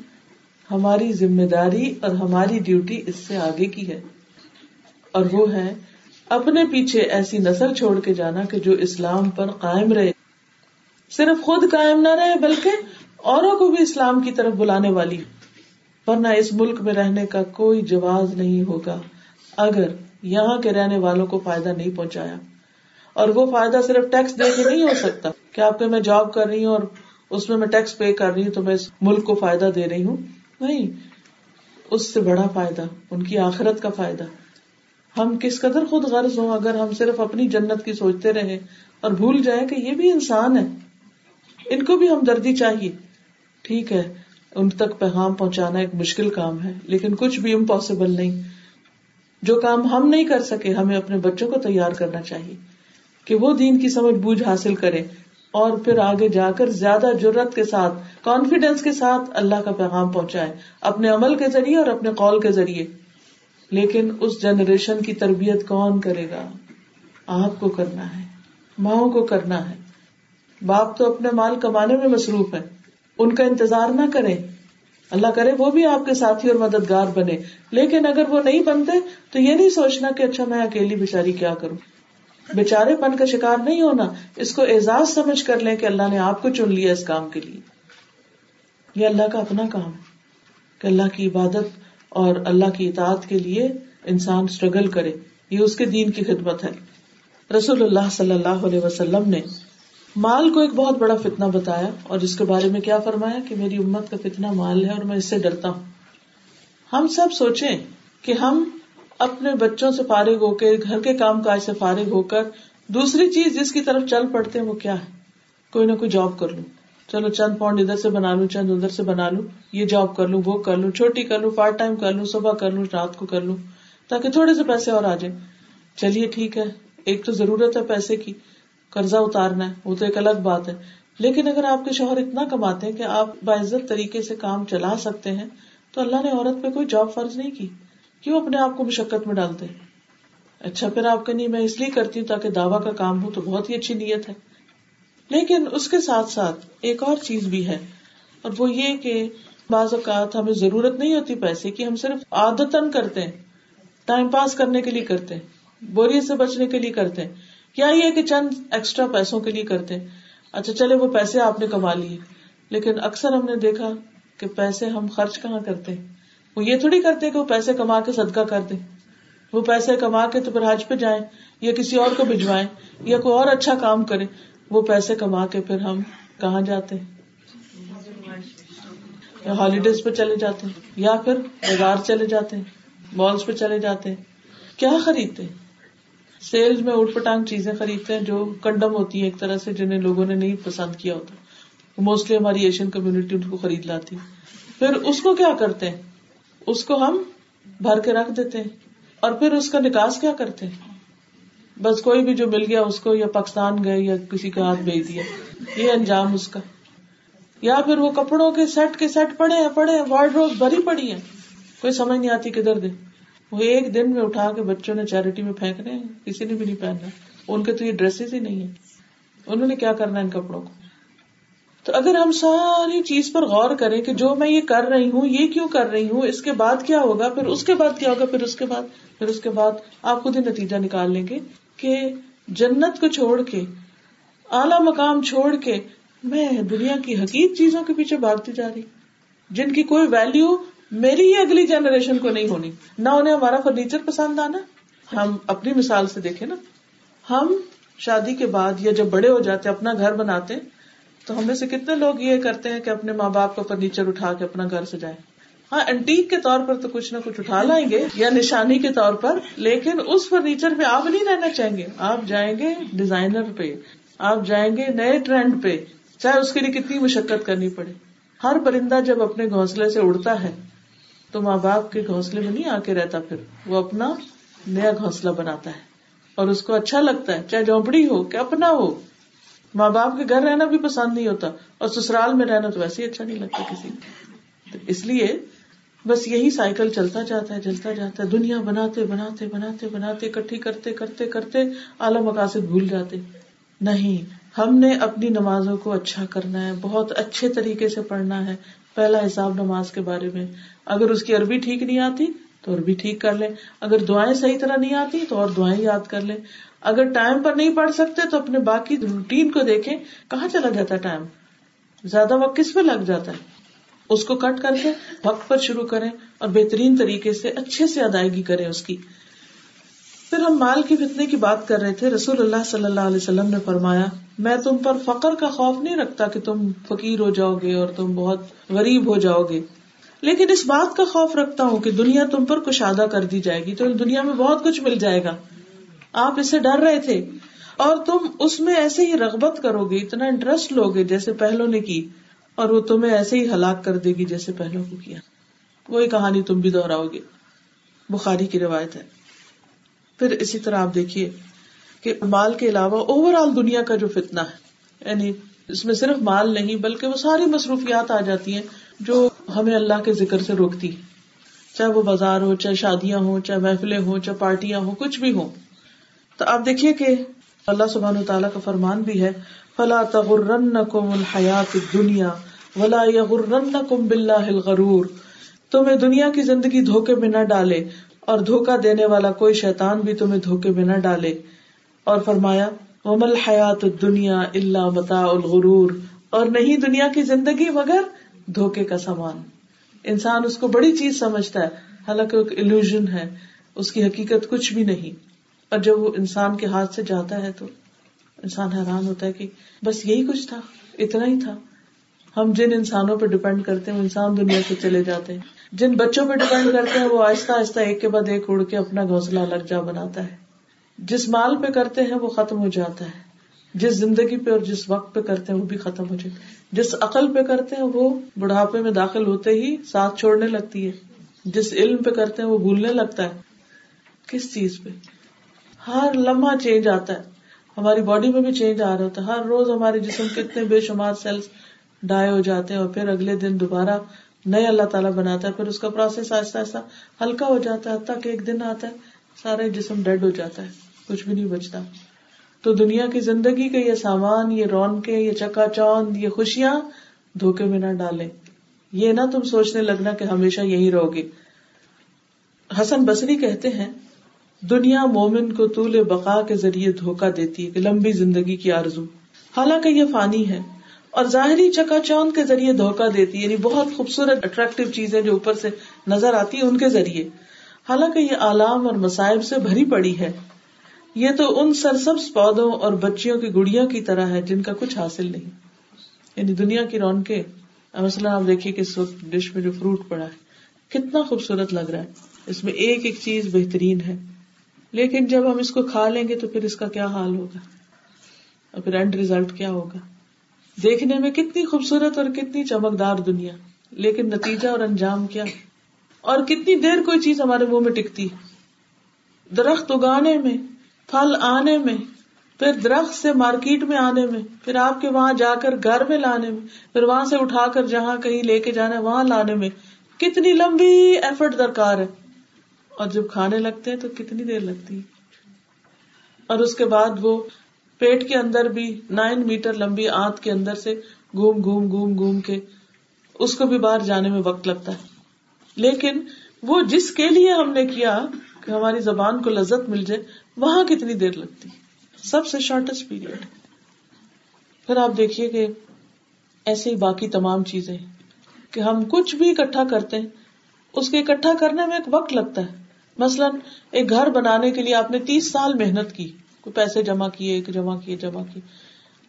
ہماری ذمہ داری اور ہماری ڈیوٹی اس سے آگے کی ہے۔ اور وہ ہے، اپنے پیچھے ایسی نسل چھوڑ کے جانا کہ جو اسلام پر قائم رہے۔ صرف خود قائم نہ رہے، بلکہ اوروں کو بھی اسلام کی طرف بلانے والی۔ ورنہ اس ملک میں رہنے کا کوئی جواز نہیں ہوگا۔ اگر یہاں کے رہنے والوں کو فائدہ نہیں پہنچایا۔ اور وہ فائدہ صرف ٹیکس دے کے نہیں ہو سکتا۔ کہ آپ کے میں جاب کر رہی ہوں اور اس میں میں ٹیکس پے کر رہی ہوں تو میں اس ملک کو فائدہ دے رہی ہوں۔ نہیں، اس سے بڑا فائدہ، ان کی آخرت کا فائدہ۔ ہم کس قدر خود غرض ہوں اگر ہم صرف اپنی جنت کی سوچتے رہے اور بھول جائیں کہ یہ بھی انسان ہے۔ ان کو بھی ہمدردی چاہیے۔ ٹھیک ہے، ان تک پیغام پہنچانا ایک مشکل کام ہے، لیکن کچھ بھی امپاسبل نہیں۔ جو کام ہم نہیں کر سکے، ہمیں اپنے بچوں کو تیار کرنا چاہیے کہ وہ دین کی سمجھ بوجھ حاصل کرے۔ اور پھر آگے جا کر زیادہ ضرورت کے ساتھ کانفیڈینس کے ساتھ اللہ کا پیغام پہنچائے، اپنے عمل کے ذریعے اور اپنے قول کے ذریعے۔ لیکن اس جنریشن کی تربیت کون کرے گا؟ آپ کو کرنا ہے، ماؤں کو کرنا ہے۔ باپ تو اپنے مال کمانے میں مصروف ہے ان کا انتظار نہ کرے اللہ کرے وہ بھی آپ کے ساتھی اور مددگار بنے۔ لیکن اگر وہ نہیں بنتے تو یہ نہیں سوچنا کہ اچھا میں اکیلی بےچاری کیا کروں۔ بےچارے پن کا شکار نہیں ہونا۔ اس کو اعزاز سمجھ کر لیں کہ اللہ نے آپ کو چن لیا اس کام کے لیے۔ یہ اللہ کا اپنا کام ہے کہ اللہ کی عبادت اور اللہ کی اطاعت کے لیے انسان اسٹرگل کرے۔ یہ اس کے دین کی خدمت ہے۔ رسول اللہ صلی اللہ علیہ وسلم نے مال کو ایک بہت بڑا فتنا بتایا اور جس کے بارے میں کیا فرمایا کہ میری امت کا فتنا مال ہے اور میں اس سے ڈرتا ہوں۔ ہم سب سوچیں کہ ہم اپنے بچوں سے فارغ ہو کے، گھر کے کام کاج سے فارغ ہو کر، دوسری چیز جس کی طرف چل پڑتے ہیں وہ کیا ہے؟ کوئی نہ کوئی جاب کر لوں۔ چلو چند پاؤنڈ ادھر سے بنا لوں، چند ادھر سے بنا لوں، یہ جاب کر لوں، وہ کر لوں، چھوٹی کر لوں پارٹ ٹائم کر لوں، صبح کر لوں، رات کو کر لوں، تاکہ تھوڑے سے پیسے اور آ جائیں۔ چلیے ٹھیک ہے، ایک تو ضرورت ہے پیسے کی، قرضہ اتارنا ہے، وہ تو ایک الگ بات ہے۔ لیکن اگر آپ کے شوہر اتنا کماتے ہیں کہ آپ باعزت طریقے سے کام چلا سکتے ہیں، تو اللہ نے عورت پہ کوئی جاب فرض نہیں کی۔ کیوں اپنے آپ کو مشقت میں ڈالتے اچھا پھر آپ کا نہیں، میں اس لیے کرتی ہوں تاکہ دعوی کا کام ہو، تو بہت ہی اچھی نیت ہے۔ لیکن اس کے ساتھ ساتھ ایک اور چیز بھی ہے، اور وہ یہ کہ بعض اوقات ہمیں ضرورت نہیں ہوتی پیسے کی، ہم صرف عادتن کرتے ہیں ٹائم پاس کرنے کے لیے کرتے ہیں، بوریت سے بچنے کے لیے کرتے ہیں کیا یہ کہ چند ایکسٹرا پیسوں کے لیے کرتے ہیں۔ اچھا چلے وہ پیسے آپ نے کما لیے۔ لیکن اکثر ہم نے دیکھا کہ پیسے ہم خرچ کہاں کرتے ہیں؟ وہ یہ تھوڑی کرتے کہ وہ پیسے کما کے صدقہ کر دیں۔ وہ پیسے کما کے تو پھر حج پہ جائیں، یا کسی اور کو بھجوائیں، یا کوئی اور اچھا کام کرے۔ وہ پیسے کما کے پھر ہم کہاں جاتے ہیں؟ ہالیڈیز پہ چلے جاتے ہیں، یا پھر بازار چلے جاتے ہیں مالس پہ چلے جاتے ہیں۔ کیا خریدتے سیلز میں اٹھ پٹانگ چیزیں خریدتے ہیں جو کنڈم ہوتی ہیں ایک طرح سے، جنہیں لوگوں نے نہیں پسند کیا ہوتا۔ موسٹلی ہماری ایشین کمیونٹی ان کو خرید لاتی۔ پھر اس کو کیا کرتے ہیں؟ اس کو ہم بھر کے رکھ دیتے ہیں۔ اور پھر اس کا نکاس کیا کرتے ہیں؟ بس کوئی بھی جو مل گیا اس کو یا پاکستان گئے یا کسی کا ہاتھ بھیج دیا۔ یہ انجام اس کا۔ یا پھر وہ کپڑوں کے سیٹ کے سیٹ پڑے ہیں پڑے ہیں وارڈ روز بھری پڑی ہیں۔ کوئی سمجھ نہیں آتی کدھر دے۔ وہ ایک دن میں اٹھا کے بچوں نے چیریٹی میں پھینکنے ہیں، کسی نے بھی نہیں پہننا ان کے تو یہ ڈریسز ہی نہیں ہے انہوں نے کیا کرنا ان کپڑوں کو؟ تو اگر ہم ساری چیز پر غور کریں کہ جو میں یہ کر رہی ہوں، یہ کیوں کر رہی ہوں، اس کے بعد کیا ہوگا؟ پھر اس کے بعد کیا ہوگا؟ پھر اس کے بعد، پھر اس کے بعد آپ خود ہی نتیجہ نکال لیں گے۔ کہ جنت کو چھوڑ کے، اعلی مقام چھوڑ کے میں دنیا کی حقیق چیزوں کے پیچھے بھاگتی جا رہی، جن کی کوئی ویلو میری ہی اگلی جنریشن کو نہیں ہونی۔ نہ انہیں ہمارا فرنیچر پسند آنا۔ ہم اپنی مثال سے دیکھیں نا۔ ہم شادی کے بعد یا جب بڑے ہو جاتے اپنا گھر بناتے تو ہمیں سے کتنے لوگ یہ کرتے ہیں کہ اپنے ماں باپ کا فرنیچر اٹھا کے اپنا گھر سجائے ہاں انٹیک کے طور پر تو کچھ نہ کچھ اٹھا لائیں گے یا نشانی کے طور پر، لیکن اس فرنیچر پہ آپ نہیں رہنا چاہیں گے۔ آپ جائیں گے ڈیزائنر پہ، آپ جائیں گے نئے ٹرینڈ پہ، چاہے اس کے لیے کتنی مشقت کرنی پڑے۔ ہر پرندہ جب اپنے گھونسلے سے اڑتا ہے، تو ماں باپ کے گھونسلے میں نہیں آ کے رہتا، پھر وہ اپنا نیا گھونسلہ بناتا ہے۔ اور اس کو اچھا لگتا ہے، چاہے جھونپڑی ہو کہ اپنا ہو۔ ماں باپ کے گھر رہنا بھی پسند نہیں ہوتا، اور سسرال میں رہنا تو ویسے ہی اچھا نہیں لگتا کسی کو۔ اس لیے بس یہی سائیکل چلتا جاتا ہے چلتا جاتا ہے۔ دنیا بناتے بناتے بناتے بناتے، کٹھی کرتے کرتے کرتے اعلی مقاصد بھول جاتے۔ نہیں، ہم نے اپنی نمازوں کو اچھا کرنا ہے، بہت اچھے طریقے سے پڑھنا ہے۔ پہلا حساب نماز کے بارے میں۔ اگر اس کی عربی ٹھیک نہیں آتی تو عربی ٹھیک کر لیں۔ اگر دعائیں صحیح طرح نہیں آتی تو اور دعائیں یاد کر لیں۔ اگر ٹائم پر نہیں پڑھ سکتے تو اپنے باقی روٹین کو دیکھیں۔ کہاں چلا جاتا ہے ٹائم؟ زیادہ وقت کس پہ لگ جاتا ہے؟ اس کو کٹ کر کے وقت پر شروع کریں اور بہترین طریقے سے اچھے سے ادائیگی کریں اس کی۔ پھر ہم مال کی فتنے کی بات کر رہے تھے۔ رسول اللہ صلی اللہ علیہ وسلم نے فرمایا، میں تم پر فقر کا خوف نہیں رکھتا کہ تم فقیر ہو جاؤ گے اور تم بہت غریب ہو جاؤ گے۔ لیکن اس بات کا خوف رکھتا ہوں کہ دنیا تم پر کشادہ کر دی جائے گی تو دنیا میں بہت کچھ مل جائے گا۔ آپ اسے ڈر رہے تھے۔ اور تم اس میں ایسے ہی رغبت کرو گے، اتنا انٹرسٹ لو گے جیسے پہلو نے کی۔ اور وہ تمہیں ایسے ہی ہلاک کر دے گی جیسے پہلو کو کیا۔ وہی کہانی تم بھی دوہراؤ گے۔ بخاری کی روایت ہے۔ پھر اسی طرح آپ دیکھیے کہ مال کے علاوہ اوور آل دنیا کا جو فتنا ہے یعنی اس میں صرف مال نہیں بلکہ وہ ساری مصروفیات آ جاتی ہیں جو ہمیں اللہ کے ذکر سے روکتی چاہے وہ بازار ہو، چاہے شادیاں ہوں، چاہے محفلیں ہوں، چاہے پارٹیاں ہوں، کچھ بھی ہوں۔ تو آپ دیکھیے کہ اللہ سبحان تعالیٰ کا فرمان بھی ہے، فلا تغرن کم الحیات دنیا ولا یغرن کم بلّہ غرور تمہیں دنیا کی زندگی دھوکے میں نہ ڈالے اور دھوکا دینے والا کوئی شیطان بھی تمہیں دھوکے میں نہ ڈالے۔ اور فرمایا ومل حیات دنیا اللہ متا الغرور اور نہیں دنیا کی زندگی مگر دھوکے کا سامان۔ انسان اس کو بڑی چیز سمجھتا ہے، حالانکہ ایک الوژن ہے، اس کی حقیقت کچھ بھی نہیں۔ اور جب وہ انسان کے ہاتھ سے جاتا ہے تو انسان حیران ہوتا ہے کہ بس یہی کچھ تھا، اتنا ہی تھا۔ ہم جن انسانوں پہ ڈپینڈ کرتے ہیں، وہ انسان دنیا سے چلے جاتے ہیں۔ جن بچوں پہ ڈپینڈ کرتے ہیں، وہ آہستہ آہستہ ایک کے بعد ایک اڑ کے اپنا گھونسلہ الگ جا بناتا ہے۔ جس مال پہ کرتے ہیں، وہ ختم ہو جاتا ہے۔ جس زندگی پہ اور جس وقت پہ کرتے ہیں، وہ بھی ختم ہو جاتا ہے۔ جس عقل پہ کرتے ہیں، وہ بڑھاپے میں داخل ہوتے ہی ساتھ چھوڑنے لگتی ہے۔ جس علم پہ کرتے ہیں، وہ بھولنے لگتا ہے۔ کس چیز پہ؟ ہر لمحہ چینج آتا ہے۔ ہماری باڈی میں بھی چینج آ رہا ہوتا ہے۔ ہر روز ہمارے جسم کتنے بے شمار سیلس ڈائے ہو جاتے ہیں اور پھر اگلے دن دوبارہ نئے اللہ تعالیٰ بناتا ہے، پھر اس کا پروسیس آہستہ آہستہ ہلکا ہو جاتا ہے کہ ایک دن آتا ہے، سارے جسم ڈیڈ ہو جاتا ہے، کچھ بھی نہیں بچتا۔ تو دنیا کی زندگی کے یہ سامان، یہ رون کے یہ چکا چوند یہ خوشیاں دھوکے میں نہ ڈالے یہ نہ تم سوچنے لگنا کہ ہمیشہ یہی رہو گے۔ حسن بصری کہتے ہیں، دنیا مومن کو طول بقا کے ذریعے دھوکا دیتی ہے، کہ لمبی زندگی کی آرزو۔ حالانکہ یہ فانی ہے۔ اور ظاہری چکا چوند کے ذریعے دھوکا دیتی ہے یعنی بہت خوبصورت اٹریکٹو چیزیں جو اوپر سے نظر آتی ہیں ان کے ذریعے۔ حالانکہ یہ آلام اور مسائب سے بھری پڑی ہے۔ یہ تو ان سرسبز پودوں اور بچیوں کی گڑیا کی طرح ہے جن کا کچھ حاصل نہیں۔ یعنی دنیا کی رونقیں مثلاً آپ دیکھیے کہ اس وقت ڈش میں جو فروٹ پڑا ہے، کتنا خوبصورت لگ رہا ہے۔ اس میں ایک ایک چیز بہترین ہے۔ لیکن جب ہم اس کو کھا لیں گے تو پھر اس کا کیا حال ہوگا؟ اور پھر اینڈ ریزلٹ کیا ہوگا؟ دیکھنے میں کتنی خوبصورت اور کتنی چمکدار دنیا، لیکن نتیجہ اور انجام کیا؟ اور کتنی دیر کوئی چیز ہمارے منہ میں ٹکتی؟ درخت اگانے میں، پھل آنے میں، پھر درخت سے مارکیٹ میں آنے میں، پھر آپ کے وہاں جا کر گھر میں لانے میں، پھر وہاں سے اٹھا کر جہاں کہیں لے کے جانا ہے، وہاں لانے میں۔ کتنی لمبی ایفرٹ درکار ہے۔ اور جب کھانے لگتے ہیں تو کتنی دیر لگتی ہے۔ اور اس کے بعد وہ پیٹ کے اندر بھی نائن میٹر لمبی آنت کے اندر سے گھوم گھوم گھوم گھوم کے اس کو بھی باہر جانے میں وقت لگتا ہے۔ لیکن وہ جس کے لیے ہم نے کیا کہ ہماری زبان کو لذت مل جائے، وہاں کتنی دیر لگتی؟ سب سے شارٹیسٹ پیریڈ پھر آپ دیکھیے کہ ایسے ہی باقی تمام چیزیں کہ ہم کچھ بھی اکٹھا کرتے ہیں، اس کے اکٹھا کرنے میں ایک وقت لگتا ہے۔ مثلاً ایک گھر بنانے کے لیے آپ نے تیس سال محنت کی۔ کوئی پیسے جمع کیے جمع کیے جمع کیے۔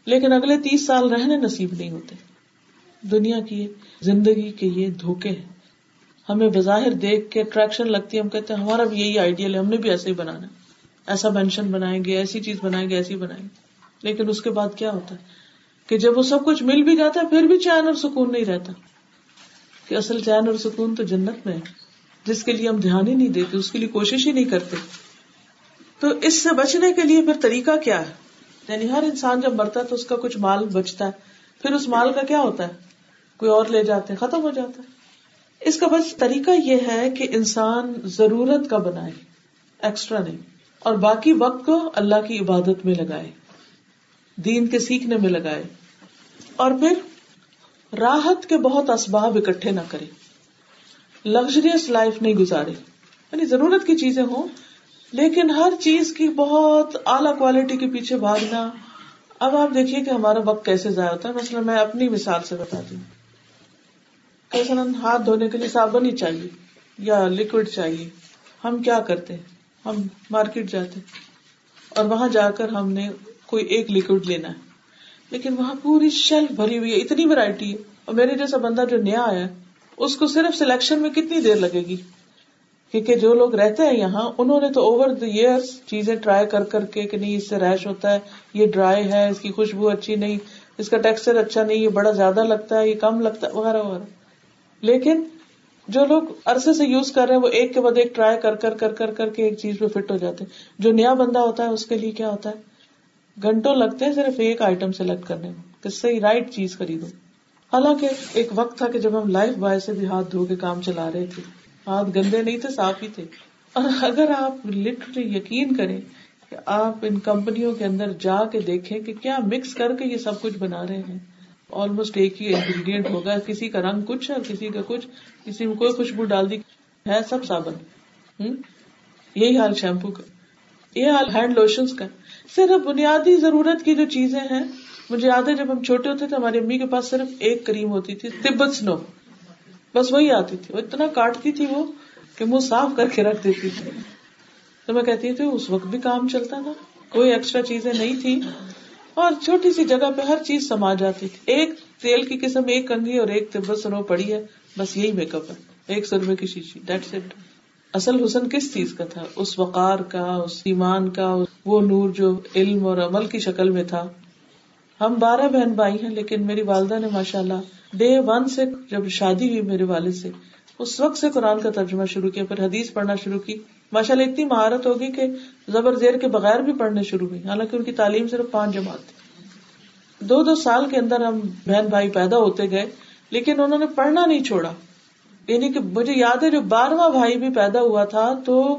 لیکن اگلے تیس سال رہنے نصیب نہیں ہوتے۔ دنیا کی زندگی کے یہ دھوکے ہیں۔ ہمیں بظاہر دیکھ کے اٹریکشن لگتی ہے، ہم کہتے ہیں ہمارا بھی یہی آئیڈیل ہے، ہم نے بھی ایسے ہی بنانا ایسا مینشن بنائیں گے، ایسی چیز بنائیں گے، ایسی بنائیں گے۔ لیکن اس کے بعد کیا ہوتا ہے؟ کہ جب وہ سب کچھ مل بھی جاتا ہے، پھر بھی چین اور سکون نہیں رہتا۔ کہ اصل چین اور سکون تو جنت میں ہے۔ جس کے لیے ہم دھیان ہی نہیں دیتے، اس کے لیے کوشش ہی نہیں کرتے۔ تو اس سے بچنے کے لیے پھر طریقہ کیا ہے؟ یعنی ہر انسان جب مرتا ہے تو اس کا کچھ مال بچتا ہے۔ پھر اس مال کا کیا ہوتا ہے؟ کوئی اور لے جاتے ختم ہو جاتا ہے۔ اس کا بس طریقہ یہ ہے کہ انسان ضرورت کا بنائے ایکسٹرا نہیں، اور باقی وقت کو اللہ کی عبادت میں لگائے، دین کے سیکھنے میں لگائے۔ اور پھر راحت کے بہت اسباب اکٹھے نہ کرے۔ لگژریس لائف نہیں گزارے۔ یعنی ضرورت کی چیزیں ہوں لیکن ہر چیز کی بہت اعلی کوالٹی کے پیچھے بھاگنا۔ اب آپ دیکھیے کہ ہمارا وقت کیسے ضائع ہوتا ہے۔ مثلا میں اپنی مثال سے بتا دوں مثلاً ہاتھ دھونے کے لیے صابن ہی چاہیے یا لکوڈ چاہیے۔ ہم کیا کرتے ہم مارکیٹ جاتے اور وہاں جا کر ہم نے کوئی ایک لکوڈ لینا ہے۔ لیکن وہاں پوری شیلف بھری ہوئی ہے، اتنی ویرائٹی ہے۔ اور میرے جیسا بندہ جو نیا آیا اس کو صرف سلیکشن میں کتنی دیر لگے گی؟ کیونکہ جو لوگ رہتے ہیں یہاں، انہوں نے تو اوور دا ایئر چیزیں ٹرائی کر کر کے کہ نہیں، اس سے ریش ہوتا ہے، یہ ڈرائی ہے، اس کی خوشبو اچھی نہیں، اس کا ٹیکسچر اچھا نہیں، یہ بڑا زیادہ لگتا ہے، یہ کم لگتا ہے، وغیرہ وغیرہ۔ لیکن جو لوگ عرصے سے یوز کر رہے ہیں، وہ ایک کے بعد ایک ٹرائی کر کر کر کر کر کے ایک چیز پہ فٹ ہو جاتے ہیں۔ جو نیا بندہ ہوتا ہے، اس کے لیے کیا ہوتا ہے؟ گھنٹوں لگتے ہیں صرف ایک آئٹم سلیکٹ کرنے میں کہ صحیح رائٹ چیز خریدو۔ حالانکہ ایک وقت تھا کہ جب ہم لائف بوائے سے بھی ہاتھ دھو کے کام چلا رہے تھے۔ ہاتھ گندے نہیں تھے، صاف ہی تھے۔ اور اگر آپ لٹرلی یقین کریں کہ آپ ان کمپنیوں کے اندر جا کے دیکھیں کہ کیا مکس کر کے یہ سب کچھ بنا رہے ہیں۔ آلموسٹ ایک ہی انگریڈینٹ ہوگا، کسی کا رنگ کچھ ہے اور کسی کا کچھ، کسی میں کوئی خوشبو ڈال دی۔ ہے سب صابن۔ یہی حال شیمپو کا۔ یہ حال ہینڈ لوشن کا۔ صرف بنیادی ضرورت کی جو چیزیں ہیں، مجھے یاد ہے جب ہم چھوٹے ہوتے تھے، ہماری امی کے پاس صرف ایک کریم ہوتی تھی تبت سنو بس وہی آتی تھی۔ وہ اتنا کاٹتی تھی وہ کہ منہ صاف کر کے رکھ دیتی تھی۔ تو میں کہتی تھی، اس وقت بھی کام چلتا تھا۔ کوئی ایکسٹرا چیزیں نہیں تھی اور چھوٹی سی جگہ پہ ہر چیز سما جاتی تھی۔ ایک تیل کی قسم، ایک کنگھی اور ایک تبت سنو پڑی ہے۔ بس یہی میک اپ ہے۔ ایک سو روپے کی شیشی ڈیٹ اٹ اصل حسن کس چیز کا تھا؟ اس وقار کا، اس ایمان کا، وہ نور جو علم اور عمل کی شکل میں تھا۔ ہم بارہ بہن بھائی ہیں، لیکن میری والدہ نے ماشاء اللہ ڈے ون سے جب شادی ہوئی میرے والد سے، اس وقت سے قرآن کا ترجمہ شروع کیا، پھر حدیث پڑھنا شروع کی۔ ماشاء اللہ اتنی مہارت ہوگی کہ زبر زیر کے بغیر بھی پڑھنے شروع ہوئی۔ حالانکہ ان کی تعلیم صرف پانچ جماعت تھی۔ دو دو سال کے اندر ہم بہن بھائی پیدا ہوتے گئے، لیکن انہوں نے پڑھنا نہیں چھوڑا۔ یعنی کہ مجھے یاد ہے، جو بارہواں بھائی بھی پیدا ہوا تھا، تو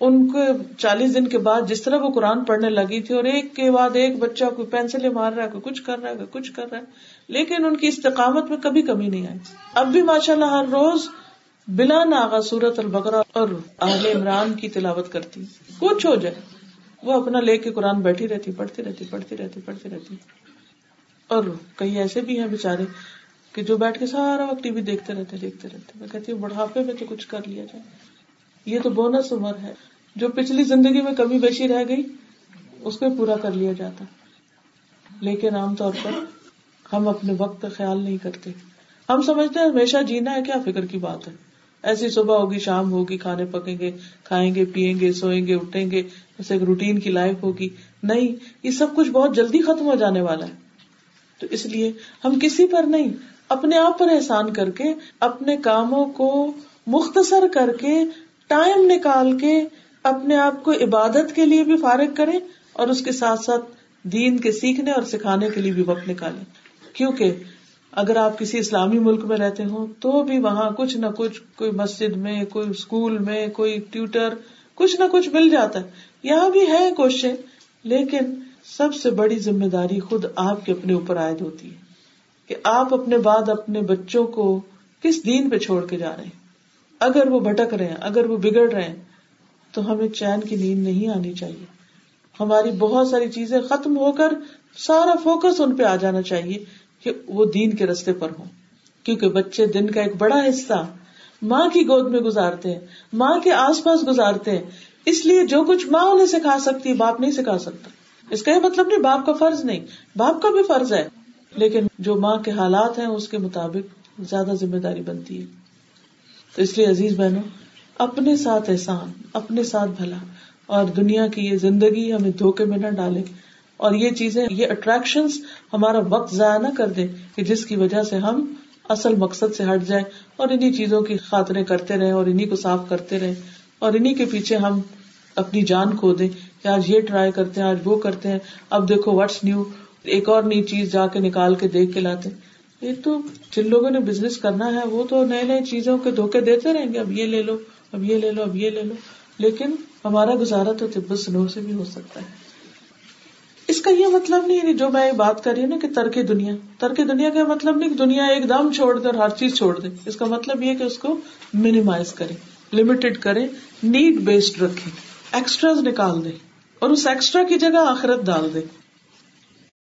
ان کو چالیس دن کے بعد جس طرح وہ قرآن پڑھنے لگی تھی اور ایک کے بعد ایک بچہ کوئی پینسل مار رہا ہے، کوئی کچھ کر رہا ہے، کوئی کچھ کر رہا ہے، لیکن ان کی استقامت میں کبھی کمی نہیں آئی۔ اب بھی ماشاء اللہ ہر روز بلا ناغا سورت البکرا اور اہل عمران کی تلاوت کرتی۔ کچھ ہو جائے۔ وہ اپنا لے کے قرآن بیٹھی رہتی، پڑھتی رہتی پڑھتی رہتی پڑھتی رہتی۔ اور کئی ایسے بھی ہیں بےچارے کہ جو بیٹھ کے سارا وقت ٹی وی دیکھتے رہتے دیکھتے رہتے۔ میں کہتی ہوں بڑھاپے میں تو کچھ کر لیا جائے۔ یہ تو بونس عمر ہے۔ جو پچھلی زندگی میں کمی بیشی رہ گئی، اس کو پورا کر لیا جاتا۔ لیکن عام طور پر ہم اپنے وقت کا خیال نہیں کرتے۔ ہم سمجھتے ہیں ہمیشہ جینا ہے، کیا فکر کی بات ہے؟ ایسی صبح ہوگی، شام ہوگی، کھانے پکیں گے، کھائیں گے، پیئیں گے، سوئیں گے، اٹھیں گے ایسے ایک روٹین کی لائف ہوگی۔ نہیں، یہ سب کچھ بہت جلدی ختم ہو جانے والا ہے۔ تو اس لیے ہم کسی پر نہیں، اپنے آپ پر احسان کر کے، اپنے کاموں کو مختصر کر کے ٹائم نکال کے اپنے آپ کو عبادت کے لیے بھی فارغ کرے اور اس کے ساتھ ساتھ دین کے سیکھنے اور سکھانے کے لیے بھی وقت نکالیں۔ کیونکہ اگر آپ کسی اسلامی ملک میں رہتے ہوں تو بھی وہاں کچھ نہ کچھ کوئی مسجد میں، کوئی اسکول میں، کوئی ٹیوٹر، کچھ نہ کچھ مل جاتا ہے۔ یہاں بھی ہے کوششیں، لیکن سب سے بڑی ذمہ داری خود آپ کے اپنے اوپر عائد ہوتی ہے کہ آپ اپنے بعد اپنے بچوں کو کس دین پہ چھوڑ کے جا رہے ہیں۔ اگر وہ بھٹک رہے ہیں، اگر وہ بگڑ رہے ہیں، تو ہمیں چین کی نیند نہیں آنی چاہیے۔ ہماری بہت ساری چیزیں ختم ہو کر سارا فوکس ان پہ آ جانا چاہیے کہ وہ دین کے رستے پر ہوں۔ کیونکہ بچے دن کا ایک بڑا حصہ ماں کی گود میں گزارتے ہیں، ماں کے آس پاس گزارتے ہیں۔ اس لیے جو کچھ ماں انہیں سکھا سکتی باپ نہیں سکھا سکتا۔ اس کا یہ مطلب نہیں، باپ کا فرض نہیں۔ باپ کا بھی فرض ہے۔ لیکن جو ماں کے حالات ہیں، اس کے مطابق زیادہ ذمہ داری بنتی ہے۔ تو اس لیے عزیز بہنوں، اپنے ساتھ احسان، اپنے ساتھ بھلا، اور دنیا کی یہ زندگی ہمیں دھوکے میں نہ ڈالے، اور یہ چیزیں، یہ اٹریکشن ہمارا وقت ضائع نہ کر دے کہ جس کی وجہ سے ہم اصل مقصد سے ہٹ جائیں، اور انہیں چیزوں کی خاطریں کرتے رہے اور انہیں کو صاف کرتے رہے اور انہیں کے پیچھے ہم اپنی جان کھو دیں کہ آج یہ ٹرائی کرتے ہیں، آج وہ کرتے ہیں، اب دیکھو واٹس نیو ایک اور نئی چیز جا کے نکال کے دیکھ کے لاتے یہ تو جن لوگوں نے بزنس کرنا ہے، وہ تو نئے نئے چیزوں کے دھوکے دیتے رہیں گے، اب یہ لے لو، اب یہ لے لو، اب یہ لے لو۔ لیکن ہمارا گزارا تو تبت سنو سے بھی ہو سکتا ہے۔ اس کا یہ مطلب نہیں جو میں بات کر رہی ہوں نا کہ ترک دنیا ترک دنیا کا مطلب نہیں کہ دنیا ایک دم چھوڑ دے اور ہر چیز چھوڑ دے۔ اس کا مطلب یہ کہ اس کو مینیمائز کرے لمیٹڈ کرے نیڈ بیسڈ رکھے ایکسٹرا نکال دے اور اس ایکسٹرا کی جگہ آخرت ڈال دے